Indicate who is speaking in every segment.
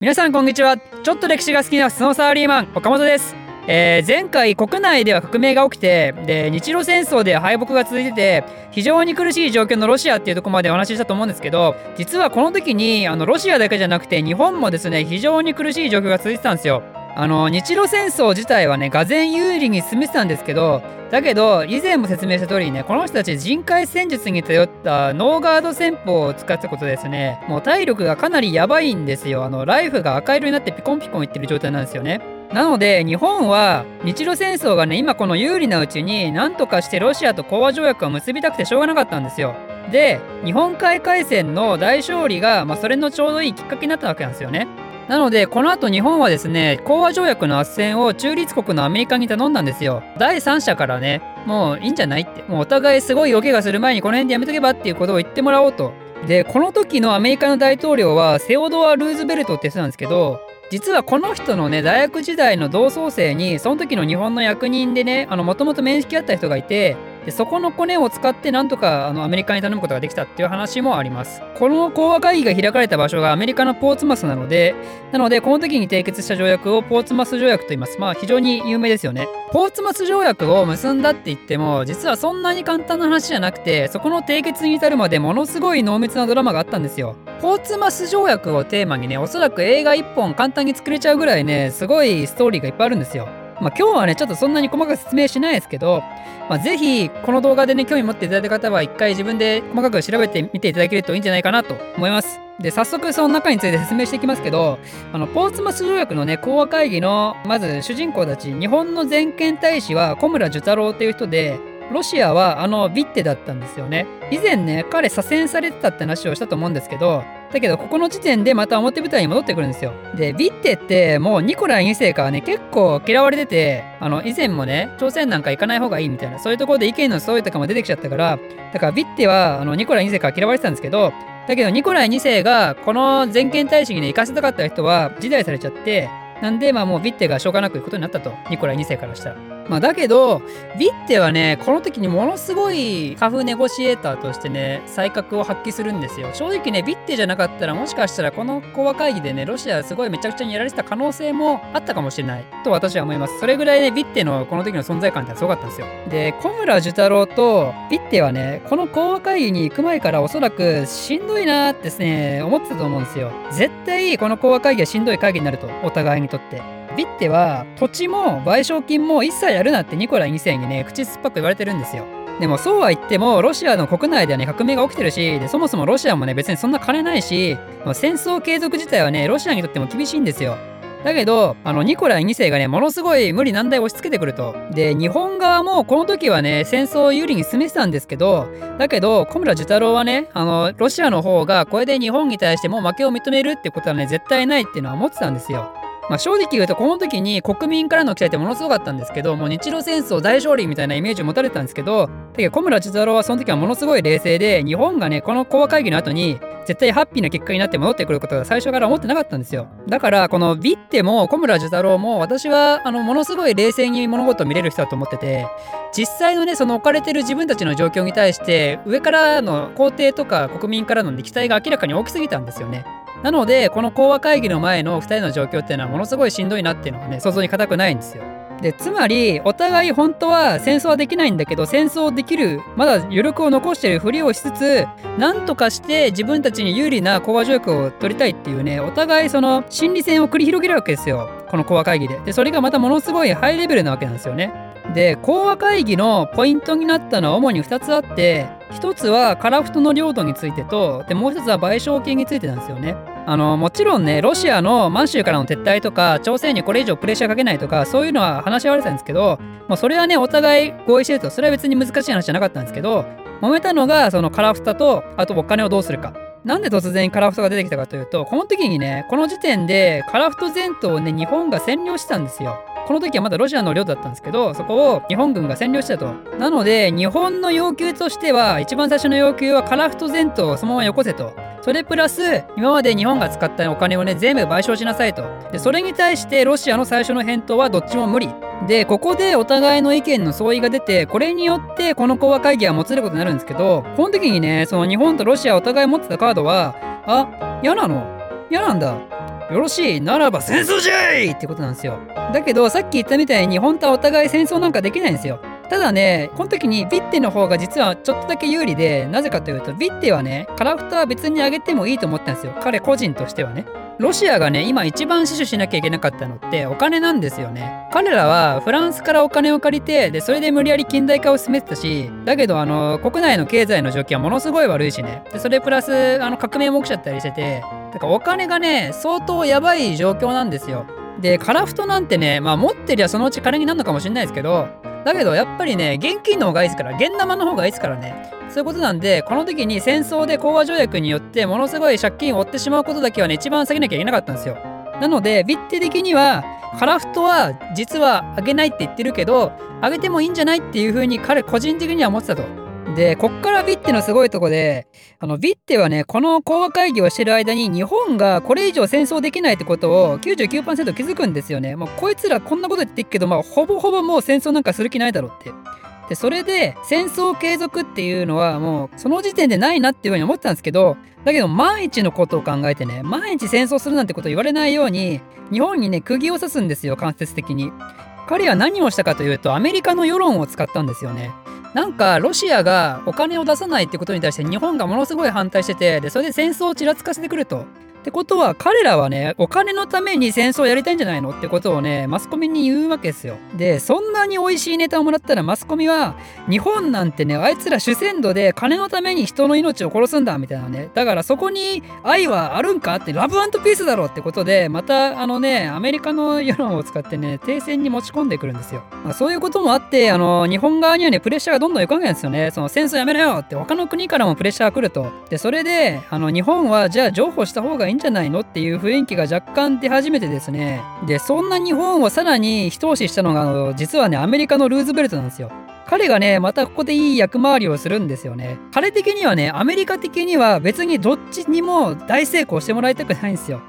Speaker 1: 皆さんこんにちは。ちょっと歴史が好きなスノーサーリーマン岡本です、えー、前回国内では革命が起きてで日露戦争で敗北が続いてて非常に苦しい状況のロシアっていうとこまでお話ししたと思うんですけど実はこの時にあのロシアだけじゃなくて日本もですね非常に苦しい状況が続いてたんですよ。あの日露戦争自体はね俄然有利に進めてたんですけどだけど以前も説明した通りねこの人たち人海戦術に頼ったノーガード戦法を使ったことですね。もう体力がかなりやばいんですよ。あのライフが赤色になってピコンピコンいってる状態なんですよね。なので日本は日露戦争がね今この有利なうちに何とかしてロシアと講和条約を結びたくてしょうがなかったんですよ。で日本海海戦の大勝利が、まあ、それのちょうどいいきっかけになったわけなんですよね。なので、この後日本はですね、講和条約の斡旋を中立国のアメリカに頼んだんですよ。第三者からね、もういいんじゃないって、もうお互いすごい大怪我する前にこの辺でやめとけばっていうことを言ってもらおうと。で、この時のアメリカの大統領はセオドア・ルーズベルトって人なんですけど、実はこの人のね、大学時代の同窓生に、その時の日本の役人でね、もともと面識あった人がいて、でそこのコネを使ってなんとかあのアメリカに頼むことができたっていう話もあります。この講和会議が開かれた場所がアメリカのポーツマスなので、なのでこの時に締結した条約をポーツマス条約と言います。まあ非常に有名ですよね。ポーツマス条約を結んだって言っても、実はそんなに簡単な話じゃなくて、そこの締結に至るまでものすごい濃密なドラマがあったんですよ。ポーツマス条約をテーマにね、おそらく映画1本簡単に作れちゃうぐらいね、すごいストーリーがいっぱいあるんですよ。まあ、今日はね、ちょっとそんなに細かく説明しないですけど、まあ、ぜひ、この動画でね、興味持っていただいた方は、一回自分で細かく調べてみていただけるといいんじゃないかなと思います。で、早速その中について説明していきますけど、あの、ポーツマス条約のね、講和会議の、まず主人公たち、日本の全権大使は小村寿太郎っていう人で、ロシアはあのビッテだったんですよね。以前ね、彼左遷されてたって話をしたと思うんですけど、だけど、ここの時点でまた表舞台に戻ってくるんですよ。で、ビッテってもうニコライ2世からね、結構嫌われてて、あの、以前もね、朝鮮なんか行かない方がいいみたいな、そういうところで意見の相違とかも出てきちゃったから、だからビッテはあのニコライ2世から嫌われてたんですけど、だけどニコライ2世がこの全権大使にね、行かせたかった人は辞退されちゃって、なんで、まあもうビッテがしょうがなく行くことになったと、ニコライ2世からしたら。まあ、だけど、ビッテはね、この時にものすごいカフネゴシエーターとしてね、才覚を発揮するんですよ。正直ね、ビッテじゃなかったら、もしかしたらこの講和会議でね、ロシアすごいめちゃくちゃにやられてた可能性もあったかもしれないと私は思います。それぐらいね、ビッテのこの時の存在感ってすごかったんですよ。で、小村寿太郎とビッテはね、この講和会議に行く前からおそらくしんどいなーってですね、思ってたと思うんですよ。絶対この講和会議はしんどい会議になると、お互いにとって。ビッテは土地も賠償金も一切やるなってニコラ2世にね口酸っぱく言われてるんですよでもそうは言ってもロシアの国内ではね革命が起きてるしでそもそもロシアもね別にそんな金ないし戦争継続自体はねロシアにとっても厳しいんですよだけど、あの、ニコライ2世がね、ものすごい無理難題押し付けてくると。で、日本側もこの時はね、戦争を有利に進めてたんですけど、だけど、小村寿太郎はね、あの、ロシアの方がこれで日本に対しても負けを認めるってことはね、絶対ないっていうのは思ってたんですよ。まあ、正直言うとこの時に国民からの期待ってものすごかったんですけどもう日露戦争大勝利みたいなイメージを持たれてたんですけどだけど小村千太郎はその時はものすごい冷静で日本がねこの講和会議の後に絶対ハッピーな結果になって戻ってくることが最初から思ってなかったんですよ。だからこのビッテも小村寿太郎も私はあのものすごい冷静に物事を見れる人だと思ってて実際のねその置かれてる自分たちの状況に対して上からの皇帝とか国民からの期待が明らかに大きすぎたんですよね。なので、この講和会議の前の2人の状況っていうのはものすごいしんどいなっていうのはね、想像に難くないんですよ。で、つまり、お互い本当は戦争はできないんだけど、戦争できる、まだ余力を残してるふりをしつつ、なんとかして自分たちに有利な講和条約を取りたいっていうね、お互いその心理戦を繰り広げるわけですよ。この講和会議で。で、それがまたものすごいハイレベルなわけなんですよね。で、講和会議のポイントになったのは主に2つあって、一つはカラフトの領土についてと、で、もう一つは賠償金についてなんですよね。あのもちろんねロシアの満州からの撤退とか朝鮮にこれ以上プレッシャーかけないとかそういうのは話し合われてたんですけどもうそれはねお互い合意してるとそれは別に難しい話じゃなかったんですけど揉めたのがその樺太とあとお金をどうするかなんで突然カラフトが出てきたかというとこの時にねこの時点でカラフト全島をね日本が占領してたんですよ。この時はまだロシアの領土だったんですけどそこを日本軍が占領してたと。なので日本の要求としては一番最初の要求はカラフト全島をそのままよこせと。それプラス今まで日本が使ったお金をね全部賠償しなさいと。でそれに対してロシアの最初の返答はどっちも無理。でここでお互いの意見の相違が出てこれによってこの講和会議はもつれることになるんですけどこの時にねその日本とロシアお互い持ってたカードはあ嫌なの？嫌なんだ。よろしいならば戦争じゃい！ってことなんですよ。だけどさっき言ったみたいに本当はお互い戦争なんかできないんですよ。ただねこの時にビッテの方が実はちょっとだけ有利でなぜかというとビッテはねカラフトは別にあげてもいいと思ったんですよ。彼個人としてはね。ロシアがね今一番死守しなきゃいけなかったのってお金なんですよね。彼らはフランスからお金を借りてでそれで無理やり近代化を進めてたしだけどあの国内の経済の状況はものすごい悪いしね。でそれプラスあの革命も起きちゃったりしててだからお金がね相当やばい状況なんですよ。でカラフトなんてねまあ持ってりゃそのうち金になるのかもしれないですけどだけどやっぱりね現金の方がいいですから現生の方がいいですからね。そういうことなんでこの時に戦争で講和条約によってものすごい借金を負ってしまうことだけはね一番避けなきゃいけなかったんですよ。なのでビッテ的にはカラフトは実はあげないって言ってるけどあげてもいいんじゃないっていう風に彼個人的には思ってたと。で、こっからビッテのすごいとこで、あの、ビッテはね、この講和会議をしてる間に日本がこれ以上戦争できないってことを99%気づくんですよね。もうこいつらこんなこと言ってるけど、まあ、ほぼほぼもう戦争なんかする気ないだろうって。で、それで戦争継続っていうのはもうその時点でないなっていうふうに思ってたんですけど、だけど万一のことを考えてね、毎日戦争するなんてこと言われないように、日本にね、釘を刺すんですよ、間接的に。彼は何をしたかというと、アメリカの世論を使ったんですよね。なんかロシアがお金を出さないってことに対して日本がものすごい反対しててでそれで戦争をちらつかせてくると。ってことは彼らはねお金のために戦争をやりたいんじゃないのってことをねマスコミに言うわけですよ。でそんなに美味しいネタをもらったらマスコミは日本なんてねあいつら主戦度で金のために人の命を殺すんだみたいなね。だからそこに愛はあるんかってラブピースだろってことでまたあのねアメリカの世論を使ってね停戦に持ち込んでくるんですよ、まあ、そういうこともあってあの日本側にはねプレッシャーがどんどん行くわけなんですよね。その戦争やめろよって他の国からもプレッシャーが来ると。でそれであの日本はじゃあ譲歩した方がいいんじゃないの？っていう雰囲気が若干出始めてですね。でそんな日本をさらに一押ししたのがあの実はねアメリカのルーズベルトなんですよ。彼がねまたここでいい役回りをするんですよね。彼的にはねアメリカ的には別にどっちにも大成功してもらいたくないんですよ。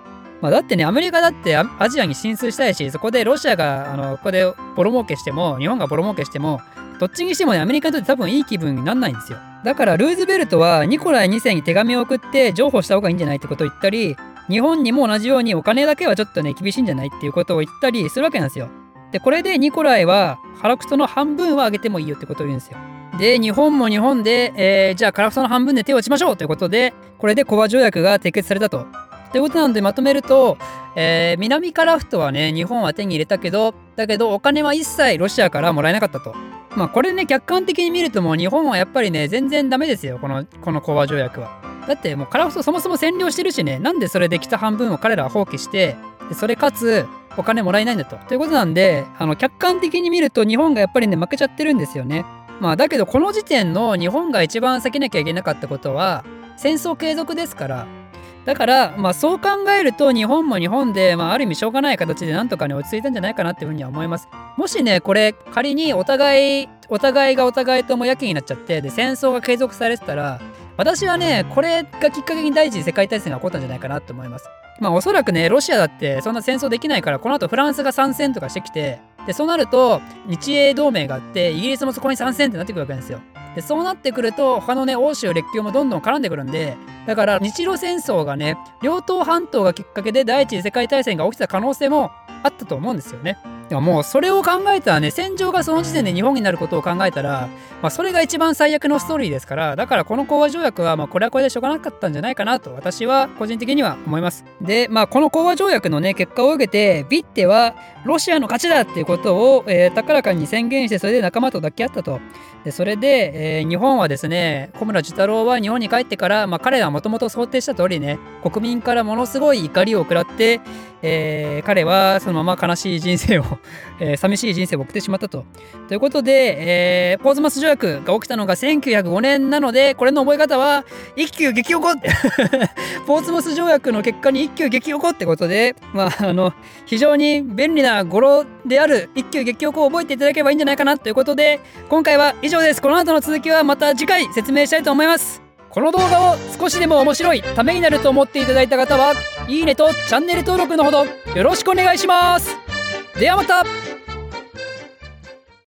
Speaker 1: まあ、だってね、アメリカだってアジアに進出したいし、そこでロシアが、あの、ここでボロ儲けしても、日本がボロ儲けしても、どっちにしてもね、アメリカにとって多分いい気分になんないんですよ。だから、ルーズベルトはニコライ2世に手紙を送って譲歩した方がいいんじゃないってことを言ったり、日本にも同じようにお金だけはちょっとね、厳しいんじゃないっていうことを言ったりするわけなんですよ。で、これでニコライは、ハラクトの半分は上げてもいいよってことを言うんですよ。で、日本も日本で、えー、じゃあカラクトの半分で手を打ちましょうということで、これでコバ条約が締結されたと。ということなのでまとめると、えー、南カラフトはね、日本は手に入れたけど、だけどお金は一切ロシアからもらえなかったと。まあこれね、客観的に見るともう日本はやっぱりね、全然ダメですよ、この、この講和条約は。だってもうカラフトそもそも占領してるしね、なんでそれで北半分を彼らは放棄して、でそれかつお金もらえないんだと。ということなんで、あの客観的に見ると日本がやっぱりね、負けちゃってるんですよね。まあだけどこの時点の日本が一番避けなきゃいけなかったことは、戦争継続ですから、だから、まあ、そう考えると日本も日本で、まあ、ある意味しょうがない形でなんとかね落ち着いたんじゃないかなっていうふうには思います。もしねこれ仮にお互いお互いがお互いともやけになっちゃってで戦争が継続されてたら私はね、これがきっかけに第一次世界大戦が起こったんじゃないかなと思います。まあおそらくね、ロシアだってそんな戦争できないから、この後フランスが参戦とかしてきて、で、そうなると日英同盟があって、イギリスもそこに参戦ってなってくるわけなんですよ。で、そうなってくると、他のね、欧州列強もどんどん絡んでくるんで、だから日露戦争がね、両党半島がきっかけで第一次世界大戦が起きた可能性もあったと思うんですよね。でももうそれを考えたらね、戦場がその時点で日本になることを考えたら、まあ、それが一番最悪のストーリーですから、だからこの講和条約は、まあ、これはこれでしょうがなかったんじゃないかなと、私は個人的には思います。で、まあ、この講和条約のね、結果を受けて、ビッテは、ロシアの勝ちだっていうことを、えー、高らかに宣言して、それで仲間と抱き合ったと。でそれで、えー、日本はですね、小村寿太郎は日本に帰ってから、まあ、彼はもともと想定した通りね、国民からものすごい怒りを食らって、えー、彼はそのまま悲しい人生を えー、寂しい人生を送ってしまったと。ということで、えー、ポーズマス条約が起きたのが1905年なので、これの覚え方は、一級激起こ ポーズマス条約の結果に一級激起こってことで、まあ、あの、非常に便利な語呂である一級激起こを覚えていただければいいんじゃないかなということで、今回は以上です。この後の続きはまた次回説明したいと思います。この動画を少しでも面白いためになると思っていただいた方はいいねとチャンネル登録のほどよろしくお願いします。ではまた。